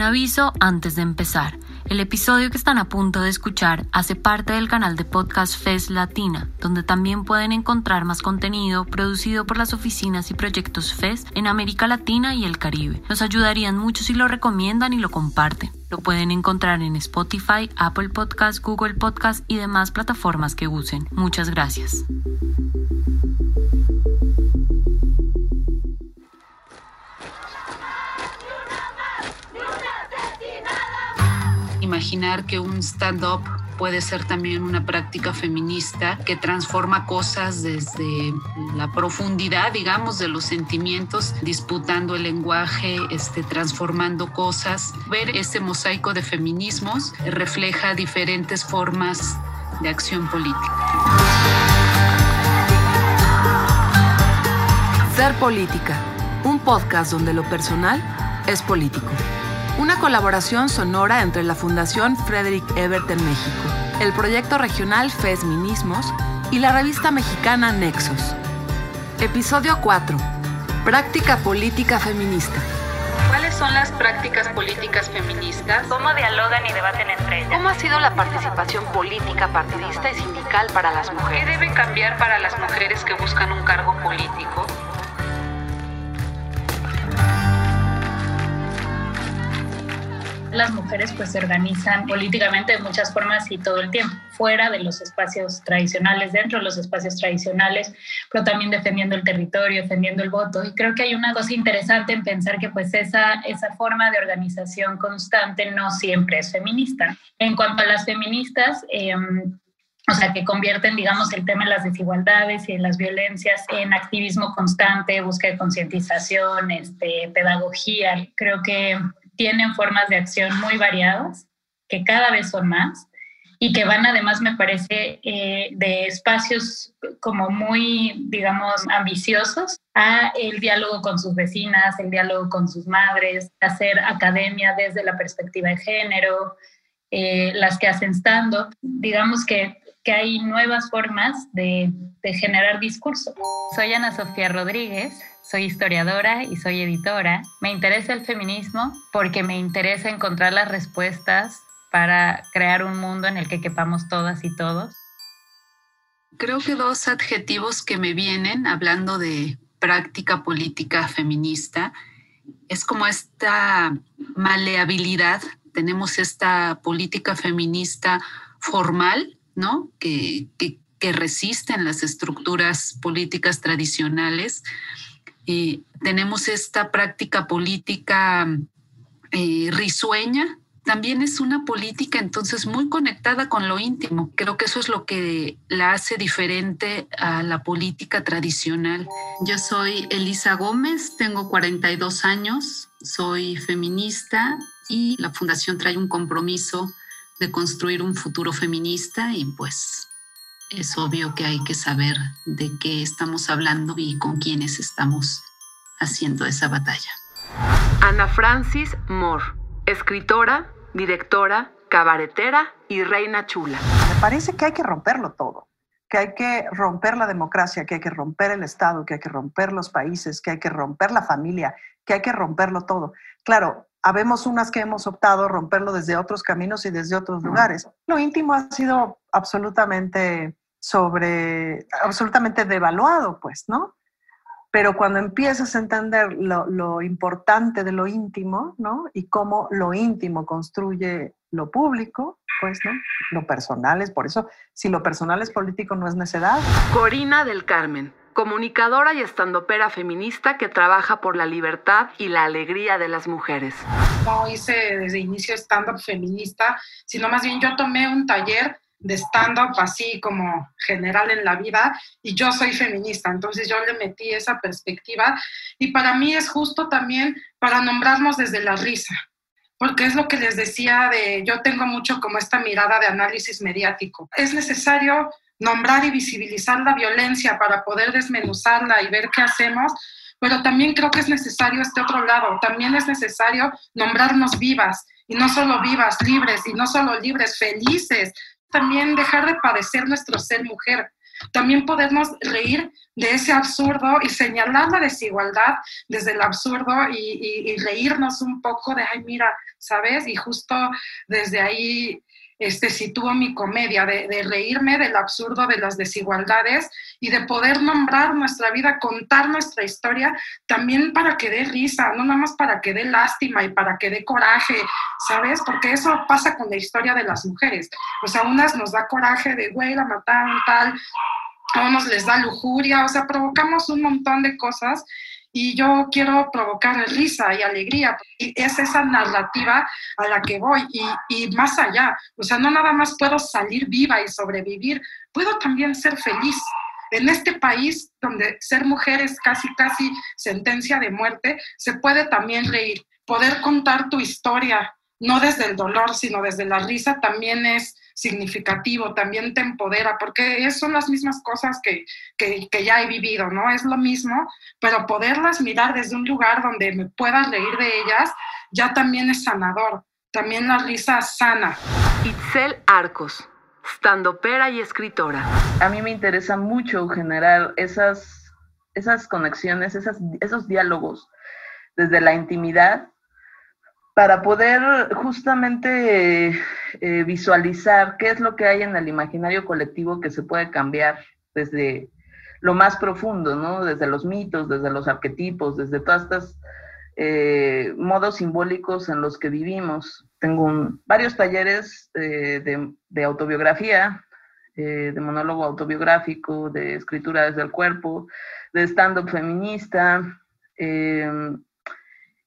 Un aviso antes de empezar. El episodio que están a punto de escuchar hace parte del canal de podcast FES Latina, donde también pueden encontrar más contenido producido por las oficinas y proyectos FES en América Latina y el Caribe. Nos ayudarían mucho si lo recomiendan y lo comparten. Lo pueden encontrar en Spotify, Apple Podcast, Google Podcast y demás plataformas que usen. Muchas gracias. Imaginar que un stand-up puede ser también una práctica feminista que transforma cosas desde la profundidad, digamos, de los sentimientos, disputando el lenguaje, este, transformando cosas. Ver ese mosaico de feminismos refleja diferentes formas de acción política. Ser Política, un podcast donde lo personal es político. Una colaboración sonora entre la Fundación Frederick Ebert en México, el proyecto regional Fesminismos y la revista mexicana Nexos. Episodio 4. Práctica política feminista. ¿Cuáles son las prácticas políticas feministas? ¿Cómo dialogan y debaten entre ellas? ¿Cómo ha sido la participación política, partidista y sindical para las ¿Qué mujeres? debe cambiar para las mujeres que buscan un cargo político? Las mujeres pues se organizan políticamente de muchas formas y todo el tiempo, fuera de los espacios tradicionales, dentro de los espacios tradicionales, pero también defendiendo el territorio, defendiendo el voto. Y creo que hay una cosa interesante en pensar que pues esa, esa forma de organización constante no siempre es feminista. En cuanto a las feministas, eh, o sea, que convierten, digamos, el tema de las desigualdades y de las violencias en activismo constante, búsqueda de concientización, este, pedagogía. Creo que tienen formas de acción muy variadas, que cada vez son más, y que van además, me parece, eh, de espacios como muy, digamos, ambiciosos a el diálogo con sus vecinas, el diálogo con sus madres, hacer academia desde la perspectiva de género, eh, las que hacen stand-up. Digamos que, que hay nuevas formas de, de generar discurso. Soy Ana Sofía Rodríguez, soy historiadora y soy editora. Me interesa el feminismo porque me interesa encontrar las respuestas para crear un mundo en el que quepamos todas y todos. Creo que dos adjetivos que me vienen hablando de práctica política feminista es como esta maleabilidad. Tenemos esta política feminista formal, ¿no? Que, resisten las estructuras políticas tradicionales. Eh, tenemos esta práctica política eh, risueña, también es una política entonces muy conectada con lo íntimo. Creo que eso es lo que la hace diferente a la política tradicional. Yo soy Elisa Gómez, tengo 42 años, soy feminista y la fundación trae un compromiso de construir un futuro feminista y pues es obvio que hay que saber de qué estamos hablando y con quiénes estamos haciendo esa batalla. Ana Francis Moore, escritora, directora, cabaretera y reina chula. Me parece que hay que romperlo todo, que hay que romper la democracia, que hay que romper el Estado, que hay que romper los países, que hay que romper la familia, que hay que romperlo todo. Claro, habemos unas que hemos optado romperlo desde otros caminos y desde otros lugares. Lo íntimo ha sido absolutamente sobre, absolutamente devaluado, pues, ¿no? Pero cuando empiezas a entender lo, lo, importante de lo íntimo, ¿no? Y cómo lo íntimo construye lo público, pues, ¿no? Lo personal es, por eso, si lo personal es político, no es necedad. Corina del Carmen, comunicadora y estandopera feminista que trabaja por la libertad y la alegría de las mujeres. No hice desde inicio stand-up feminista, sino más bien yo tomé un taller de stand-up así como general en la vida y yo soy feminista, entonces yo le metí esa perspectiva y para mí es justo también para nombrarnos desde la risa, porque es lo que les decía de yo tengo mucho como esta mirada de análisis mediático. Es necesario nombrar y visibilizar la violencia para poder desmenuzarla y ver qué hacemos, pero también creo que es necesario este otro lado, también es necesario nombrarnos vivas y no solo vivas, libres y no solo libres, felices, también dejar de padecer nuestro ser mujer, también podernos reír de ese absurdo y señalar la desigualdad desde el absurdo y reírnos un poco de, ay, mira, ¿sabes? Y justo desde ahí este, sitúo mi comedia, de, reírme del absurdo de las desigualdades y de poder nombrar nuestra vida, contar nuestra historia, también para que dé risa, no nada más para que dé lástima y para que dé coraje, ¿sabes? Porque eso pasa con la historia de las mujeres. O sea, a unas nos da coraje de, güey, la mataron tal, a unos les da lujuria, o sea, provocamos un montón de cosas y yo quiero provocar risa y alegría. Y es esa narrativa a la que voy y, y, más allá. O sea, no nada más puedo salir viva y sobrevivir, puedo también ser feliz. En este país donde ser mujer es casi, casi sentencia de muerte, se puede también reír. Poder contar tu historia, no desde el dolor, sino desde la risa, también es significativo, también te empodera, porque son las mismas cosas que, que, ya he vivido, ¿no? Es lo mismo, pero poderlas mirar desde un lugar donde me pueda reír de ellas, ya también es sanador, también la risa sana. Itzel Arcos, standopera y escritora. A mí me interesa mucho generar esas, esas conexiones, esas, esos diálogos desde la intimidad para poder justamente eh, visualizar qué es lo que hay en el imaginario colectivo que se puede cambiar desde lo más profundo, ¿no? Desde los mitos, desde los arquetipos, desde todos estos eh, modos simbólicos en los que vivimos. Tengo varios talleres eh, de, autobiografía, de monólogo autobiográfico, de escritura desde el cuerpo, de stand-up feminista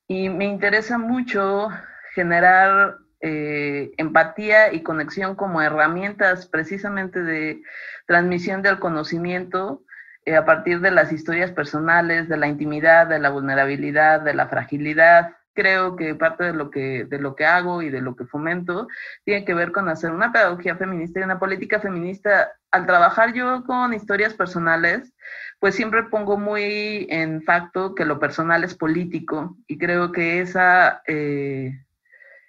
y me interesa mucho generar eh, empatía y conexión como herramientas precisamente de transmisión del conocimiento eh, a partir de las historias personales, de la intimidad, de la vulnerabilidad, de la fragilidad. Creo que parte de lo que, de lo que hago y de lo que fomento tiene que ver con hacer una pedagogía feminista y una política feminista. Al trabajar yo con historias personales, pues siempre pongo muy en facto que lo personal es político y creo que esa, eh,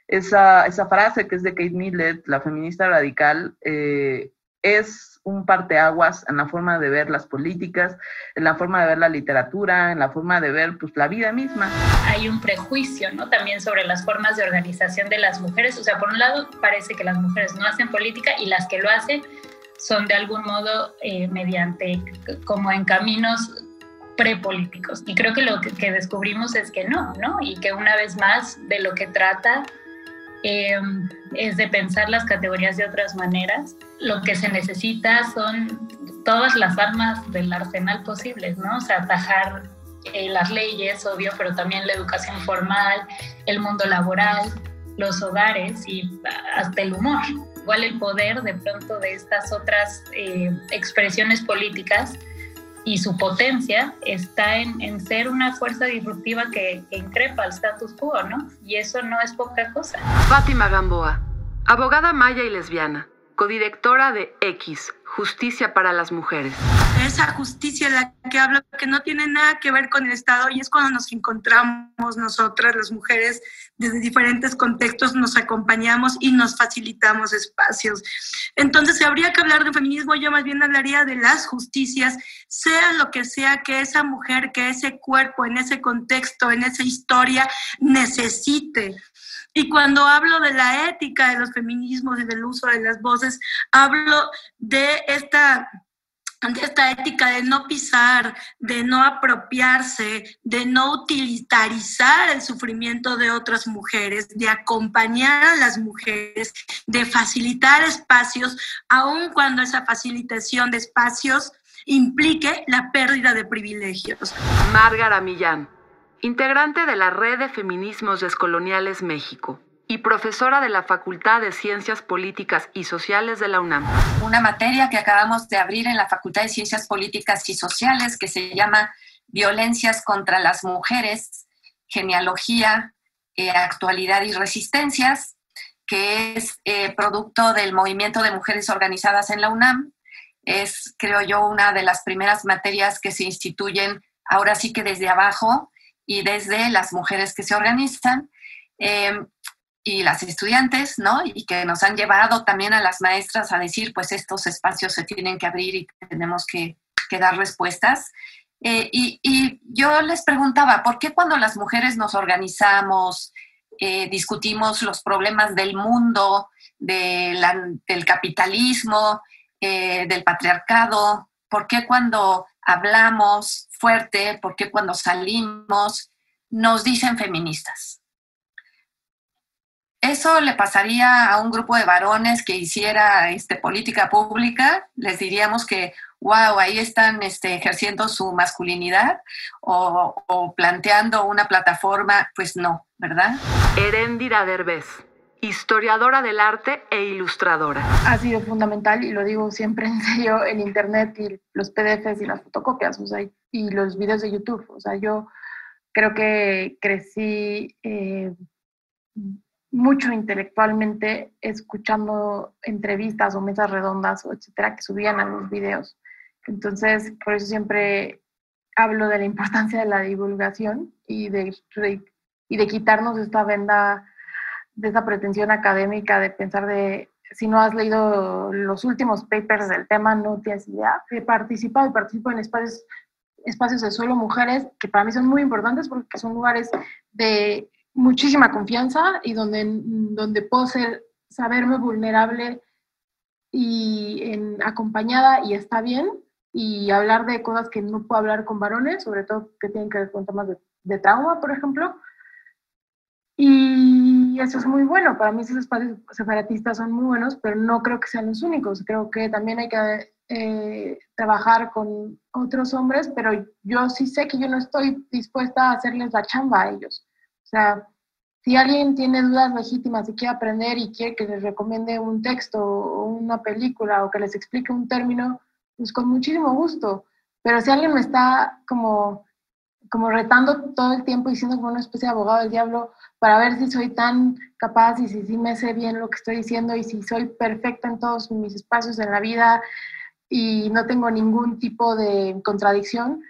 esa, esa, frase que es de Kate Millett, la feminista radical, eh, es un parteaguas en la forma de ver las políticas, en la forma de ver la literatura, en la forma de ver pues, la vida misma. Hay un prejuicio ¿no? también sobre las formas de organización de las mujeres. O sea, por un lado parece que las mujeres no hacen política y las que lo hacen son de algún modo eh, mediante como en caminos prepolíticos. Y creo que lo que, descubrimos es que no, ¿no? Y que una vez más de lo que trata eh, es de pensar las categorías de otras maneras. Lo que se necesita son todas las armas del arsenal posibles, ¿no? O sea, atajar eh, las leyes, obvio, pero también la educación formal, el mundo laboral, los hogares y hasta el humor igual el poder de pronto de estas otras eh, expresiones políticas y su potencia está en, ser una fuerza disruptiva que, que, increpa el status quo, ¿no? Y eso no es poca cosa. Fátima Gamboa, abogada maya y lesbiana, codirectora de X, Justicia para las Mujeres. Esa justicia de la que hablo, que no tiene nada que ver con el Estado, y es cuando nos encontramos nosotras, las mujeres, desde diferentes contextos, nos acompañamos y nos facilitamos espacios. Entonces, si habría que hablar de feminismo, yo más bien hablaría de las justicias, sea lo que sea que esa mujer, que ese cuerpo, en ese contexto, en esa historia, necesite. Y cuando hablo de la ética de los feminismos y del uso de las voces, hablo de esta de esta ética de no pisar, de no apropiarse, de no utilitarizar el sufrimiento de otras mujeres, de acompañar a las mujeres, de facilitar espacios, aun cuando esa facilitación de espacios implique la pérdida de privilegios. Márgara Millán, integrante de la Red de Feminismos Descoloniales México y profesora de la Facultad de Ciencias Políticas y Sociales de la UNAM. Una materia que acabamos de abrir en la Facultad de Ciencias Políticas y Sociales que se llama Violencias contra las Mujeres, Genealogía, eh, Actualidad y Resistencias, que es eh, producto del movimiento de mujeres organizadas en la UNAM. Es, creo yo, una de las primeras materias que se instituyen ahora sí que desde abajo y desde las mujeres que se organizan. Eh, y las estudiantes, ¿no? Y que nos han llevado también a las maestras a decir, pues estos espacios se tienen que abrir y tenemos que, dar respuestas. Eh, y, yo les preguntaba, ¿por qué cuando las mujeres nos organizamos, eh, discutimos los problemas del mundo, del capitalismo, eh, del patriarcado, por qué cuando hablamos fuerte, por qué cuando salimos, nos dicen feministas? eso le pasaría a un grupo de varones que hiciera este, política pública, les diríamos que, wow, ahí están este, ejerciendo su masculinidad o, planteando una plataforma, pues no, ¿verdad? Erendira Derbez, historiadora del arte e ilustradora. Ha sido fundamental, y lo digo siempre en serio, el Internet y los PDFs y las fotocopias, o sea, y los videos de YouTube. O sea, yo creo que crecí... Eh, mucho intelectualmente escuchando entrevistas o mesas redondas o etcétera que subían a los videos. Entonces, por eso siempre hablo de la importancia de la divulgación y de, y de quitarnos esta venda, de esa pretensión académica de pensar de si no has leído los últimos papers del tema, no tienes idea. He participado y participo en espacios, espacios de solo mujeres que para mí son muy importantes porque son lugares de muchísima confianza y donde, donde puedo saberme vulnerable y en, acompañada y está bien y hablar de cosas que no puedo hablar con varones, sobre todo que tienen que ver con temas de, de trauma, por ejemplo. Y eso es muy bueno. Para mí esos espacios separatistas son muy buenos, pero no creo que sean los únicos. Creo que también hay que eh, trabajar con otros hombres, pero yo sí sé que yo no estoy dispuesta a hacerles la chamba a ellos. O sea, si alguien tiene dudas legítimas y quiere aprender y quiere que les recomiende un texto o una película o que les explique un término, pues con muchísimo gusto. Pero si alguien me está como, como retando todo el tiempo y siendo como una especie de abogado del diablo para ver si soy tan capaz y si, si me sé bien lo que estoy diciendo y si soy perfecta en todos mis espacios en la vida y no tengo ningún tipo de contradicción,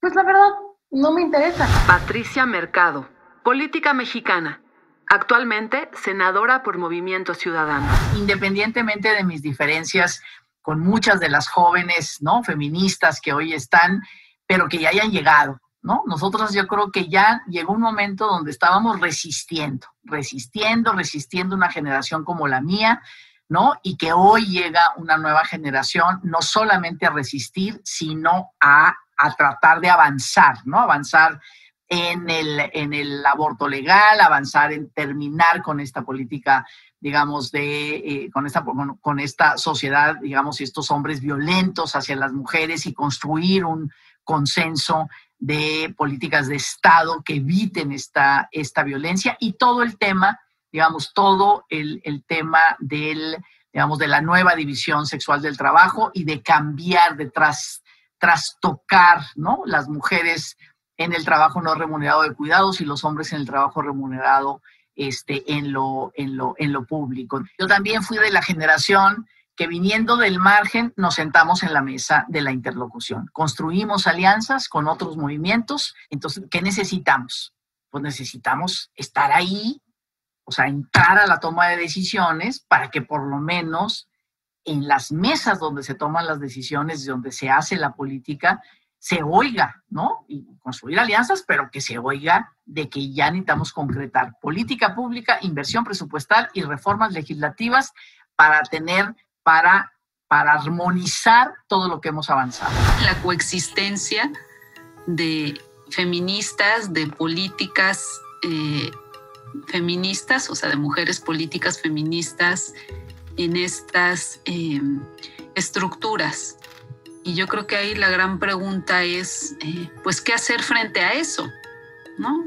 pues la verdad no me interesa. Patricia Mercado Política mexicana. Actualmente, senadora por Movimiento Ciudadano. Independientemente de mis diferencias con muchas de las jóvenes, ¿no? Feministas que hoy están, pero que ya hayan llegado, ¿no? Nosotros yo creo que ya llegó un momento donde estábamos resistiendo, resistiendo, resistiendo una generación como la mía, ¿no? Y que hoy llega una nueva generación no solamente a resistir, sino a, a tratar de avanzar, ¿no? Avanzar en el, en el aborto legal, avanzar en terminar con esta política, digamos, de, eh, con, esta, con, esta sociedad, digamos, y estos hombres violentos hacia las mujeres y construir un consenso de políticas de Estado que eviten esta, esta violencia y todo el tema, digamos, todo el, el tema del, digamos, de la nueva división sexual del trabajo y de cambiar, de tras, trastocar, ¿no? Las mujeres en el trabajo no remunerado de cuidados y los hombres en el trabajo remunerado este, en, lo, en, lo, en lo público. Yo también fui de la generación que viniendo del margen nos sentamos en la mesa de la interlocución. Construimos alianzas con otros movimientos. Entonces, ¿qué necesitamos? Pues necesitamos estar ahí, o sea, entrar a la toma de decisiones para que por lo menos en las mesas donde se toman las decisiones, donde se hace la política, se oiga, ¿no? Y construir alianzas, pero que se oiga de que ya necesitamos concretar política pública, inversión presupuestal y reformas legislativas para tener, para, para armonizar todo lo que hemos avanzado. La coexistencia de feministas, de políticas eh, feministas, o sea, de mujeres políticas feministas en estas eh, estructuras y yo creo que ahí la gran pregunta es, eh, pues, ¿qué hacer frente a eso? ¿No?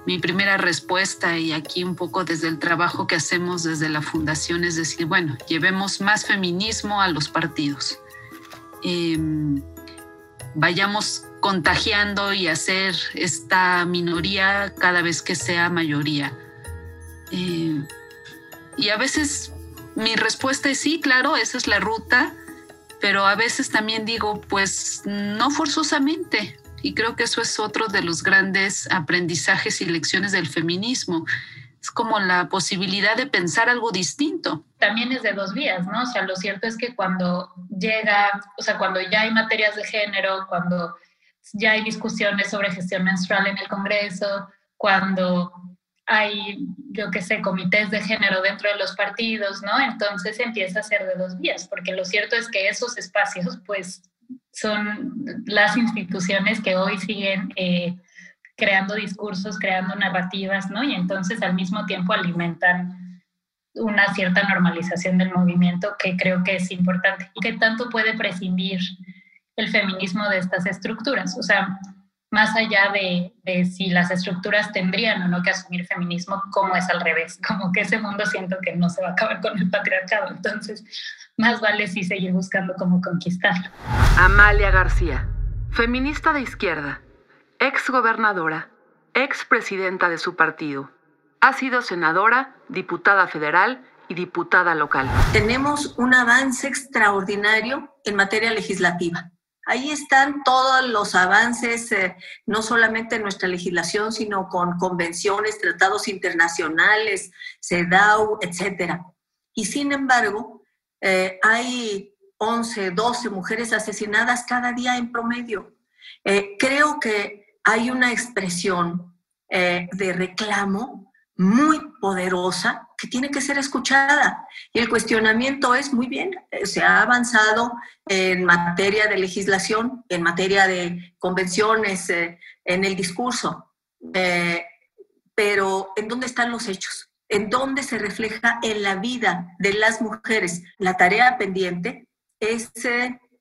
Eh, mi primera respuesta, y aquí un poco desde el trabajo que hacemos desde la fundación, es decir, bueno, llevemos más feminismo a los partidos. Em, vayamos contagiando y hacer esta minoría cada vez que sea mayoría. Eh, y a veces mi respuesta es sí, claro, esa es la ruta, pero a veces también digo, pues no forzosamente. Y creo que eso es otro de los grandes aprendizajes y lecciones del feminismo. es como la posibilidad de pensar algo distinto. También es de dos vías, ¿no? O sea, lo cierto es que cuando llega, o sea, cuando ya hay materias de género, cuando ya hay discusiones sobre gestión menstrual en el Congreso, cuando hay, yo qué sé, comités de género dentro de los partidos, ¿no? Entonces empieza a ser de dos vías, porque lo cierto es que esos espacios, pues, son las instituciones que hoy siguen eh, creando discursos, creando narrativas, ¿no? Y entonces al mismo tiempo alimentan una cierta normalización del movimiento que creo que es importante. ¿Qué tanto puede prescindir el feminismo de estas estructuras? O sea, más allá de, de, si las estructuras tendrían o no que asumir feminismo, como es al revés, como que ese mundo siento que no se va a acabar con el patriarcado, entonces más vale si seguir buscando cómo conquistarlo. Amalia García, feminista de izquierda, ex gobernadora, ex presidenta de su partido. Ha sido senadora, diputada federal y diputada local. Tenemos un avance extraordinario en materia legislativa. Ahí están todos los avances, eh, no solamente en nuestra legislación, sino con convenciones, tratados internacionales, CEDAW, etc. Y sin embargo, eh, hay 11, 12 mujeres asesinadas cada día en promedio. Eh, creo que hay una expresión de reclamo muy poderosa que tiene que ser escuchada. Y el cuestionamiento es, muy bien, eh, se ha avanzado en materia de legislación, en materia de convenciones, eh, en el discurso, pero ¿en dónde están los hechos? ¿En dónde se refleja en la vida de las mujeres? La tarea pendiente es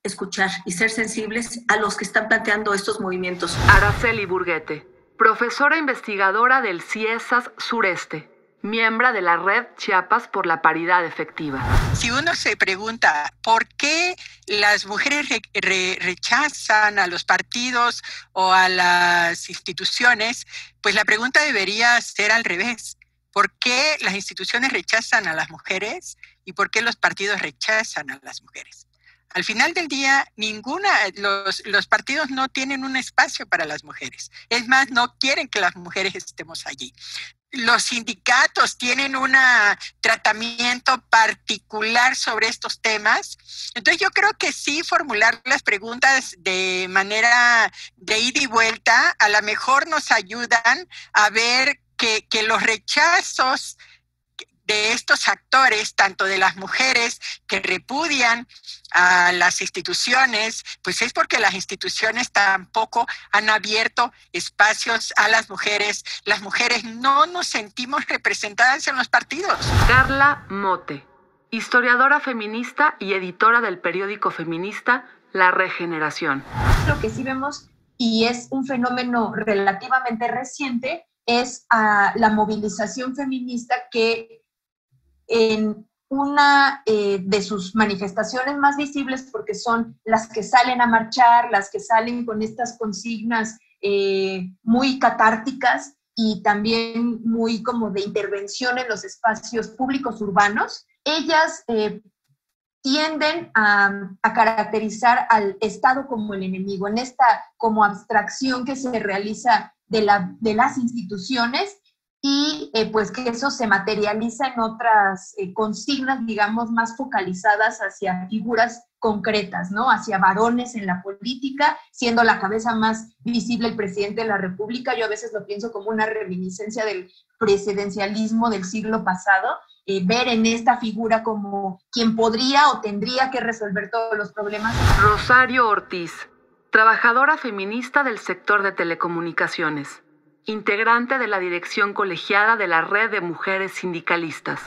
escuchar y ser sensibles a los que están planteando estos movimientos. Araceli Burguete, profesora investigadora del CIESAS Sureste, miembro de la Red Chiapas por la Paridad Efectiva. Si uno se pregunta por qué las mujeres rechazan a los partidos o a las instituciones, pues la pregunta debería ser al revés. ¿Por qué las instituciones rechazan a las mujeres y por qué los partidos rechazan a las mujeres? Al final del día, ninguna, los, los, partidos no tienen un espacio para las mujeres. Es más, no quieren que las mujeres estemos allí. Los sindicatos tienen un tratamiento particular sobre estos temas. Entonces yo creo que sí formular las preguntas de manera de ida y vuelta a lo mejor nos ayudan a ver que, que los rechazos de estos actores, tanto de las mujeres que repudian a las instituciones, pues es porque las instituciones tampoco han abierto espacios a las mujeres. Las mujeres no nos sentimos representadas en los partidos. Carla Mote, historiadora feminista y editora del periódico feminista La Regeneración. Lo que sí vemos, y es un fenómeno relativamente reciente, es a la movilización feminista que en una eh, de sus manifestaciones más visibles, porque son las que salen a marchar, las que salen con estas consignas eh, muy catárticas y también muy como de intervención en los espacios públicos urbanos, ellas eh, tienden a, a, caracterizar al Estado como el enemigo, en esta como abstracción que se realiza de, la, de las instituciones y eh, pues que eso se materializa en otras eh, consignas, digamos, más focalizadas hacia figuras concretas, ¿no? Hacia varones en la política, siendo la cabeza más visible el presidente de la República. Yo a veces lo pienso como una reminiscencia del presidencialismo del siglo pasado, eh, ver en esta figura como quien podría o tendría que resolver todos los problemas. Rosario Ortiz, trabajadora feminista del sector de telecomunicaciones integrante de la dirección colegiada de la Red de Mujeres Sindicalistas.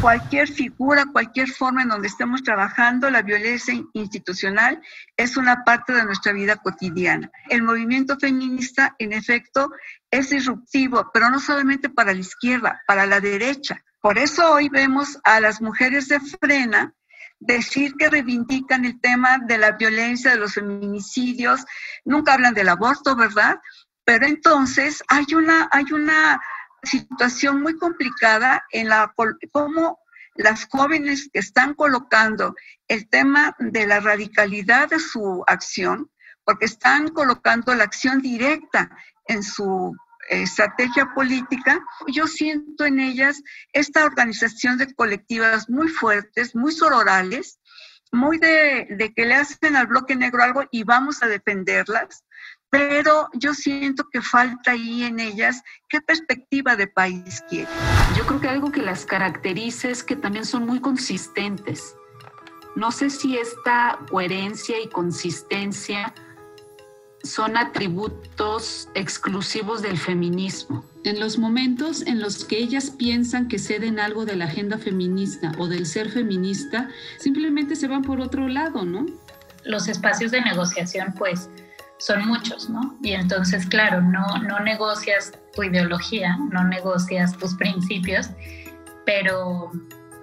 Cualquier figura, cualquier forma en donde estemos trabajando, la violencia institucional es una parte de nuestra vida cotidiana. El movimiento feminista, en efecto, es disruptivo, pero no solamente para la izquierda, para la derecha. Por eso hoy vemos a las mujeres de frena decir que reivindican el tema de la violencia, de los feminicidios, nunca hablan del aborto, ¿verdad? Pero entonces hay una, hay una situación muy complicada en la cómo las jóvenes que están colocando el tema de la radicalidad de su acción, porque están colocando la acción directa en su estrategia política, yo siento en ellas esta organización de colectivas muy fuertes, muy sororales, muy de, de, que le hacen al bloque negro algo y vamos a defenderlas, pero yo siento que falta ahí en ellas qué perspectiva de país quieren. Yo creo que algo que las caracteriza es que también son muy consistentes. No sé si esta coherencia y consistencia son atributos exclusivos del feminismo. En los momentos en los que ellas piensan que ceden algo de la agenda feminista o del ser feminista, simplemente se van por otro lado, ¿no? Los espacios de negociación, pues, son muchos, ¿no? Y entonces, claro, no, no negocias tu ideología, no negocias tus principios, pero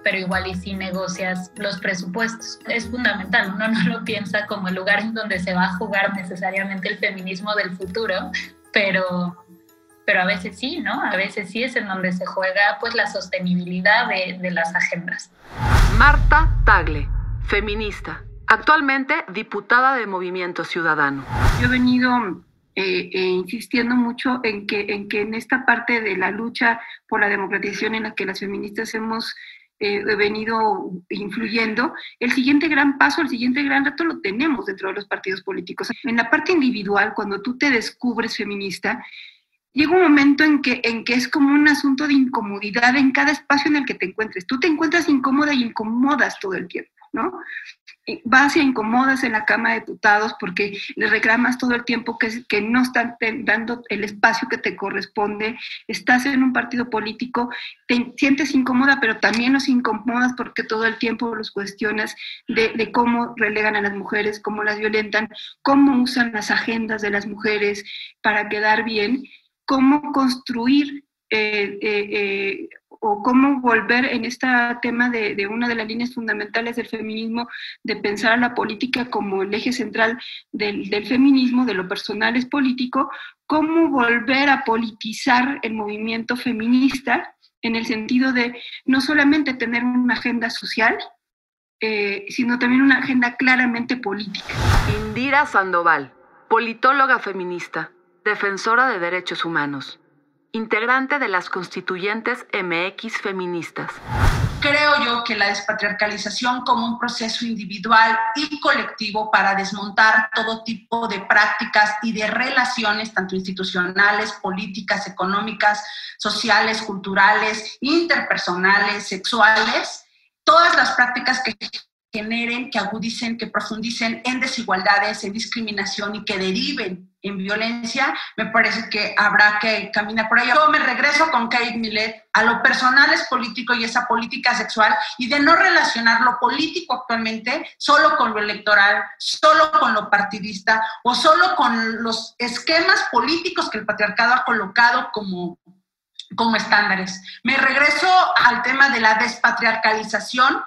pero igual y si negocias los presupuestos. Es fundamental, uno no lo piensa como el lugar en donde se va a jugar necesariamente el feminismo del futuro, pero, pero a veces sí, ¿no? A veces sí es en donde se juega pues la sostenibilidad de, de las agendas. Marta Tagle, feminista, actualmente diputada de Movimiento Ciudadano. Yo he venido eh, eh, insistiendo mucho en que, en que en esta parte de la lucha por la democratización en la que las feministas hemos eh, venido influyendo, el siguiente gran paso, el siguiente gran reto lo tenemos dentro de los partidos políticos. En la parte individual, cuando tú te descubres feminista, llega un momento en que, en que es como un asunto de incomodidad en cada espacio en el que te encuentres. Tú te encuentras incómoda y incomodas todo el tiempo, ¿no? Vas y incomodas en la Cámara de Diputados porque le reclamas todo el tiempo que, que no están dando el espacio que te corresponde, estás en un partido político, te sientes incómoda, pero también los incomodas porque todo el tiempo los cuestionas de, de cómo relegan a las mujeres, cómo las violentan, cómo usan las agendas de las mujeres para quedar bien, cómo construir eh, eh, eh, o cómo volver en este tema de, una de las líneas fundamentales del feminismo, de pensar a la política como el eje central del, del feminismo, de lo personal es político, cómo volver a politizar el movimiento feminista en el sentido de no solamente tener una agenda social, eh, sino también una agenda claramente política. Indira Sandoval, politóloga feminista, defensora de derechos humanos integrante de las constituyentes MX feministas. Creo yo que la despatriarcalización como un proceso individual y colectivo para desmontar todo tipo de prácticas y de relaciones, tanto institucionales, políticas, económicas, sociales, culturales, interpersonales, sexuales, todas las prácticas que generen, que agudicen, que profundicen en desigualdades, en discriminación y que deriven en violencia, me parece que habrá que caminar por ahí. Yo me regreso con Kate Millet a lo personal es político y esa política sexual y de no relacionar lo político actualmente solo con lo electoral, solo con lo partidista o solo con los esquemas políticos que el patriarcado ha colocado como como estándares. Me regreso al tema de la despatriarcalización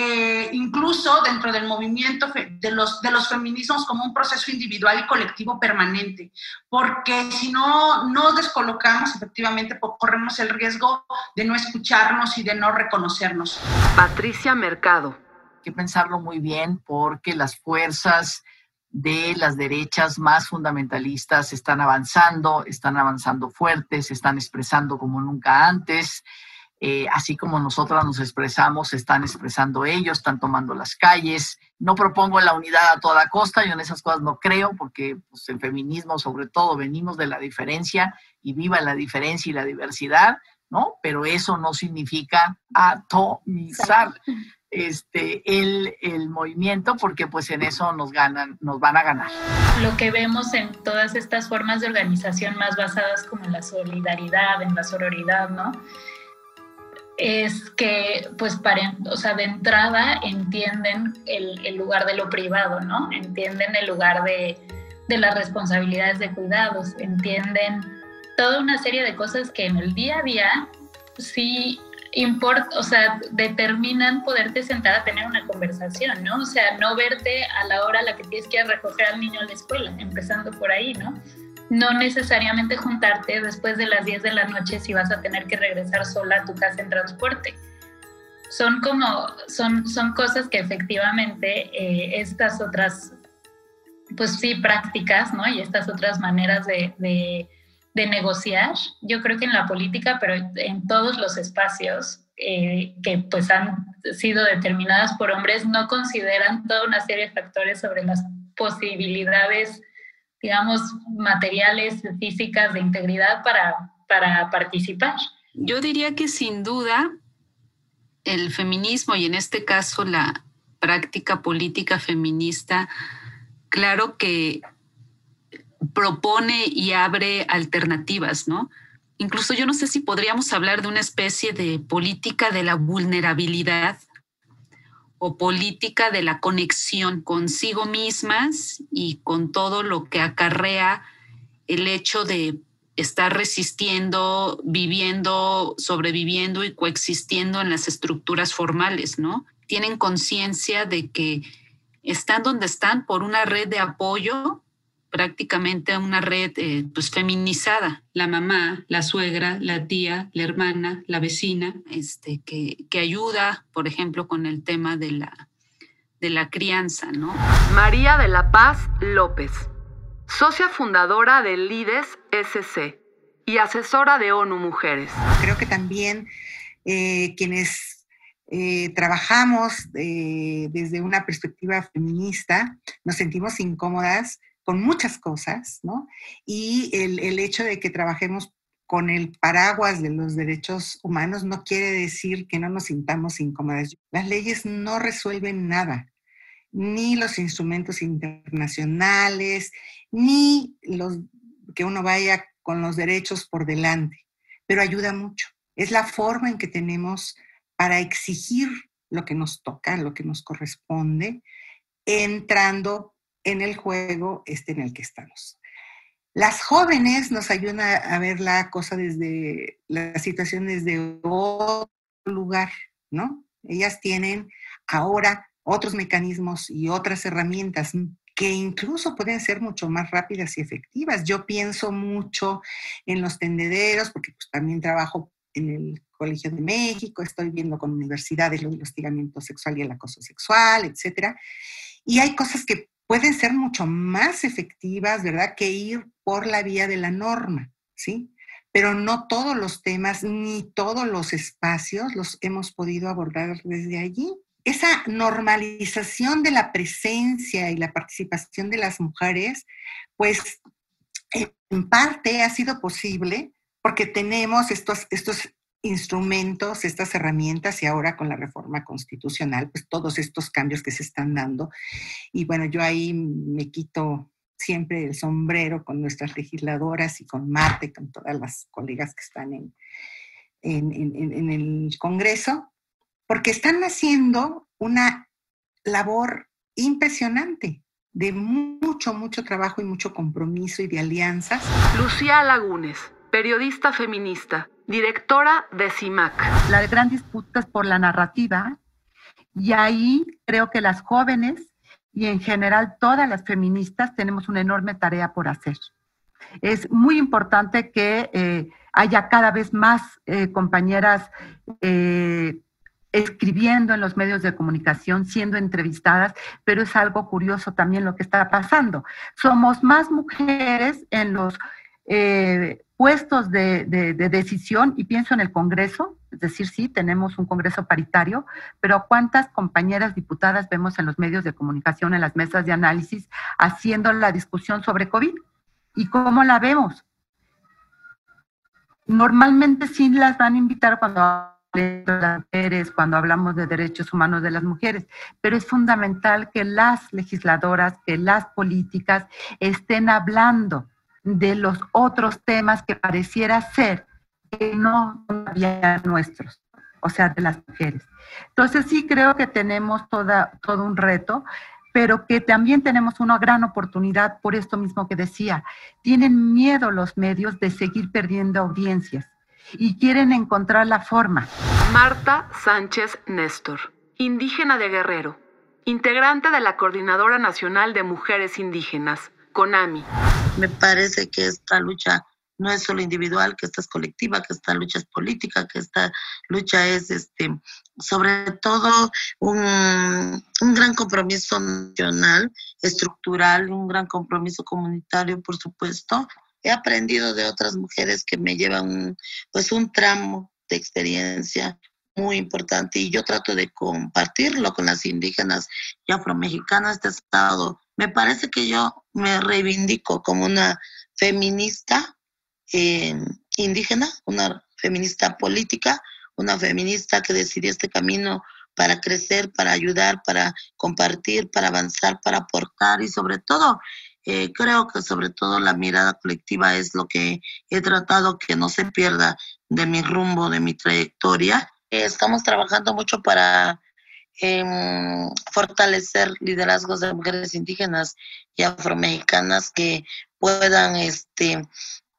eh, incluso dentro del movimiento de los, de los feminismos como un proceso individual y colectivo permanente, porque si no nos descolocamos, efectivamente corremos el riesgo de no escucharnos y de no reconocernos. Patricia Mercado. Hay que pensarlo muy bien porque las fuerzas de las derechas más fundamentalistas están avanzando, están avanzando fuertes, están expresando como nunca antes. Eh, así como nosotras nos expresamos, están expresando ellos, están tomando las calles. No propongo la unidad a toda costa, yo en esas cosas no creo, porque pues, el feminismo sobre todo venimos de la diferencia y viva la diferencia y la diversidad, ¿no? Pero eso no significa atomizar este, el, el, movimiento porque pues en eso nos ganan, nos van a ganar. Lo que vemos en todas estas formas de organización más basadas como en la solidaridad, en la sororidad, ¿no? Es que, pues, para, o sea, de entrada entienden el, lugar de lo privado, ¿no? Entienden el lugar de, de, las responsabilidades de cuidados, entienden toda una serie de cosas que en el día a día sí importa, o sea, determinan poderte sentar a tener una conversación, ¿no? O sea, no verte a la hora a la que tienes que recoger al niño a la escuela, empezando por ahí, ¿no? No necesariamente juntarte después de las 10 de la noche si vas a tener que regresar sola a tu casa en transporte. Son como, son, son cosas que efectivamente eh, estas otras, pues sí, prácticas, ¿no? Y estas otras maneras de, de negociar, yo creo que en la política, pero en todos los espacios eh, que pues han sido determinadas por hombres, no consideran toda una serie de factores sobre las posibilidades, digamos, materiales, físicas, de integridad para, para participar. Yo diría que sin duda el feminismo y en este caso la práctica política feminista, claro que propone y abre alternativas, ¿no? Incluso yo no sé si podríamos hablar de una especie de política de la vulnerabilidad o política de la conexión consigo mismas y con todo lo que acarrea el hecho de estar resistiendo, viviendo, sobreviviendo y coexistiendo en las estructuras formales, ¿no? Tienen conciencia de que están donde están por una red de apoyo prácticamente una red eh, pues feminizada, la mamá, la suegra, la tía, la hermana, la vecina, este, que, que ayuda, por ejemplo, con el tema de la, de la crianza, ¿no? María de la Paz López, socia fundadora de LIDES SC y asesora de ONU Mujeres. Creo que también eh, quienes eh, trabajamos desde una perspectiva feminista nos sentimos incómodas con muchas cosas, ¿no? Y el, hecho de que trabajemos con el paraguas de los derechos humanos no quiere decir que no nos sintamos incómodas. Las leyes no resuelven nada, ni los instrumentos internacionales, ni los que uno vaya con los derechos por delante, pero ayuda mucho. Es la forma en que tenemos para exigir lo que nos toca, lo que nos corresponde, entrando en el juego este en el que estamos. Las jóvenes nos ayudan a, ver la cosa desde la situación desde otro lugar, ¿no? Ellas tienen ahora otros mecanismos y otras herramientas que incluso pueden ser mucho más rápidas y efectivas. Yo pienso mucho en los tendederos, porque pues, también trabajo en el Colegio de México, estoy viendo con universidades el hostigamiento sexual y el acoso sexual, etcétera. Y hay cosas que pueden ser mucho más efectivas, ¿verdad?, que ir por la vía de la norma, ¿sí? Pero no todos los temas ni todos los espacios los hemos podido abordar desde allí. Esa normalización de la presencia y la participación de las mujeres, pues en parte ha sido posible porque tenemos estos, estos instrumentos, estas herramientas y ahora con la reforma constitucional, pues todos estos cambios que se están dando. Y bueno, yo ahí me quito siempre el sombrero con nuestras legisladoras y con Marte, con todas las colegas que están en, en, el Congreso, porque están haciendo una labor impresionante de mucho, mucho trabajo y mucho compromiso y de alianzas. Lucía Lagunes, periodista feminista directora de CIMAC. La gran disputa es por la narrativa y ahí creo que las jóvenes y en general todas las feministas tenemos una enorme tarea por hacer. Es muy importante que eh, haya cada vez más eh, compañeras eh, escribiendo en los medios de comunicación, siendo entrevistadas, pero es algo curioso también lo que está pasando. Somos más mujeres en los puestos de, decisión y pienso en el Congreso, es decir, sí, tenemos un Congreso paritario, pero ¿cuántas compañeras diputadas vemos en los medios de comunicación, en las mesas de análisis, haciendo la discusión sobre COVID? ¿Y cómo la vemos? Normalmente sí las van a invitar cuando de las mujeres, cuando hablamos de derechos humanos de las mujeres, pero es fundamental que las legisladoras, que las políticas estén hablando de los otros temas que pareciera ser que no había nuestros, o sea, de las mujeres. Entonces sí creo que tenemos toda, todo un reto, pero que también tenemos una gran oportunidad por esto mismo que decía. Tienen miedo los medios de seguir perdiendo audiencias y quieren encontrar la forma. Marta Sánchez Néstor, indígena de Guerrero, integrante de la Coordinadora Nacional de Mujeres Indígenas, CONAMI. Me parece que esta lucha no es solo individual, que esta es colectiva, que esta lucha es política, que esta lucha es este sobre todo un, un gran compromiso nacional, estructural, un gran compromiso comunitario, por supuesto, he aprendido de otras mujeres que me llevan pues un tramo de experiencia muy importante y yo trato de compartirlo con las indígenas y afromexicanas de este estado. Me parece que yo me reivindico como una feminista eh, indígena, una feminista política, una feminista que decidió este camino para crecer, para ayudar, para compartir, para avanzar, para aportar y sobre todo, eh, creo que sobre todo la mirada colectiva es lo que he tratado que no se pierda de mi rumbo, de mi trayectoria. estamos trabajando mucho para em, fortalecer liderazgos de mujeres indígenas y afromexicanas que puedan este,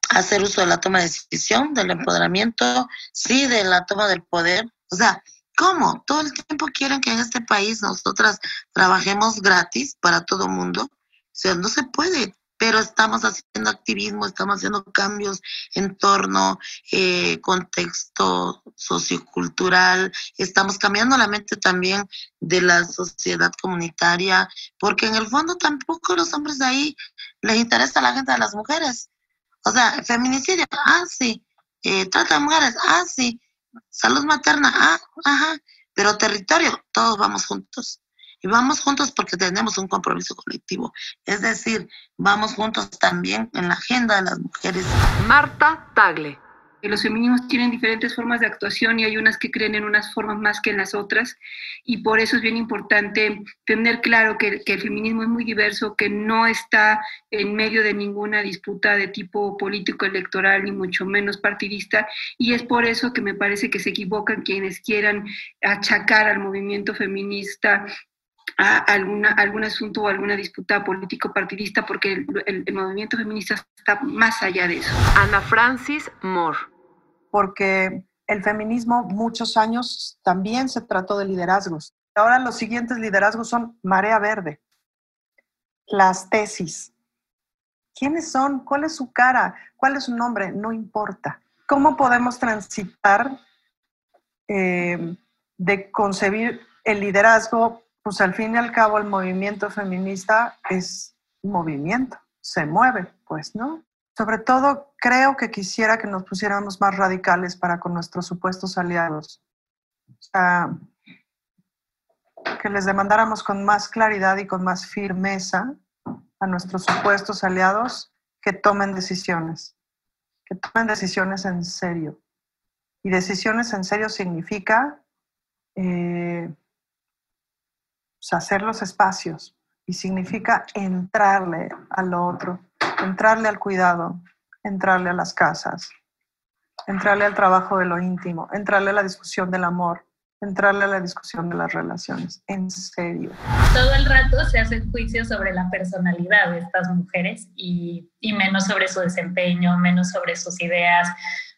hacer uso de la toma de decisión, del empoderamiento, sí, de la toma del poder. O sea, ¿cómo? Todo el tiempo quieren que en este país nosotras trabajemos gratis para todo mundo. O sea, no se puede, pero estamos haciendo activismo, estamos haciendo cambios en torno, eh, contexto sociocultural, estamos cambiando la mente también de la sociedad comunitaria, porque en el fondo tampoco los hombres de ahí les interesa la gente de las mujeres. O sea, feminicidio, ah, sí. Eh, trata de mujeres, ah, sí. Salud materna, ah, ajá. Pero territorio, todos vamos juntos. Y vamos juntos porque tenemos un compromiso colectivo. Es decir, vamos juntos también en la agenda de las mujeres. Marta Tagle los feminismos tienen diferentes formas de actuación y hay unas que creen en unas formas más que en las otras y por eso es bien importante tener claro que, el feminismo es muy diverso, que no está en medio de ninguna disputa de tipo político electoral ni mucho menos partidista y es por eso que me parece que se equivocan quienes quieran achacar al movimiento feminista a alguna, algún asunto o alguna disputa político-partidista, porque el, el, movimiento feminista está más allá de eso. Ana Francis Moore. Porque el feminismo muchos años también se trató de liderazgos. Ahora los siguientes liderazgos son Marea Verde, las tesis. ¿Quiénes son? ¿Cuál es su cara? ¿Cuál es su nombre? No importa. ¿Cómo podemos transitar eh, de concebir el liderazgo pues al fin y al cabo el movimiento feminista es movimiento, se mueve, pues, ¿no? Sobre todo creo que quisiera que nos pusiéramos más radicales para con nuestros supuestos aliados. O sea, que les demandáramos con más claridad y con más firmeza a nuestros supuestos aliados que tomen decisiones, que tomen decisiones en serio. Y decisiones en serio significa eh, hacer los espacios y significa entrarle al otro, entrarle al cuidado, entrarle a las casas, entrarle al trabajo de lo íntimo, entrarle a la discusión del amor, entrarle a la discusión de las relaciones, en serio. Todo el rato se hace juicio sobre la personalidad de estas mujeres y, y menos sobre su desempeño, menos sobre sus ideas,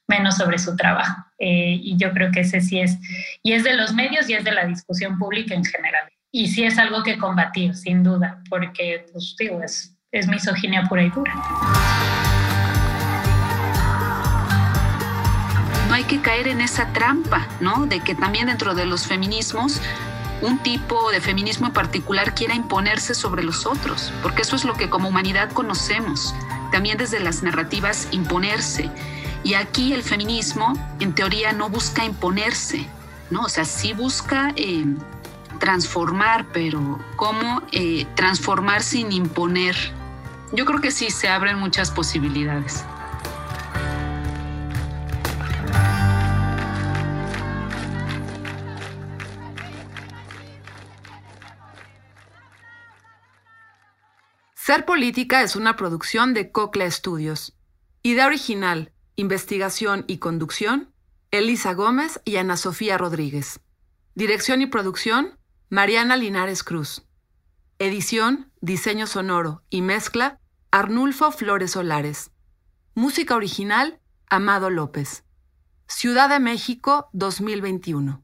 menos sobre su trabajo. Eh, y yo creo que ese sí es, y es de los medios y es de la discusión pública en general y sí es algo que combatir, sin duda, porque, pues digo, es, es misoginia pura y dura. No hay que caer en esa trampa, ¿no? De que también dentro de los feminismos un tipo de feminismo en particular quiera imponerse sobre los otros, porque eso es lo que como humanidad conocemos, también desde las narrativas imponerse. Y aquí el feminismo, en teoría, no busca imponerse, ¿no? O sea, sí busca eh, transformar, pero ¿cómo eh, transformar sin imponer? Yo creo que sí se abren muchas posibilidades. Ser Política es una producción de Cocla Studios. Idea original, investigación y conducción, Elisa Gómez y Ana Sofía Rodríguez. Dirección y producción, Mariana Linares Cruz. Edición, diseño sonoro y mezcla, Arnulfo Flores Solares. Música original, Amado López. Ciudad de México 2021.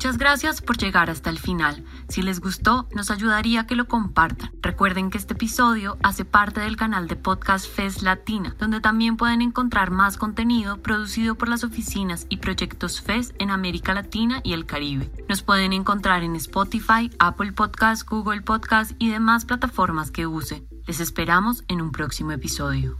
Muchas gracias por llegar hasta el final. Si les gustó, nos ayudaría que lo compartan. Recuerden que este episodio hace parte del canal de podcast FES Latina, donde también pueden encontrar más contenido producido por las oficinas y proyectos FES en América Latina y el Caribe. Nos pueden encontrar en Spotify, Apple Podcast, Google Podcast y demás plataformas que use. Les esperamos en un próximo episodio.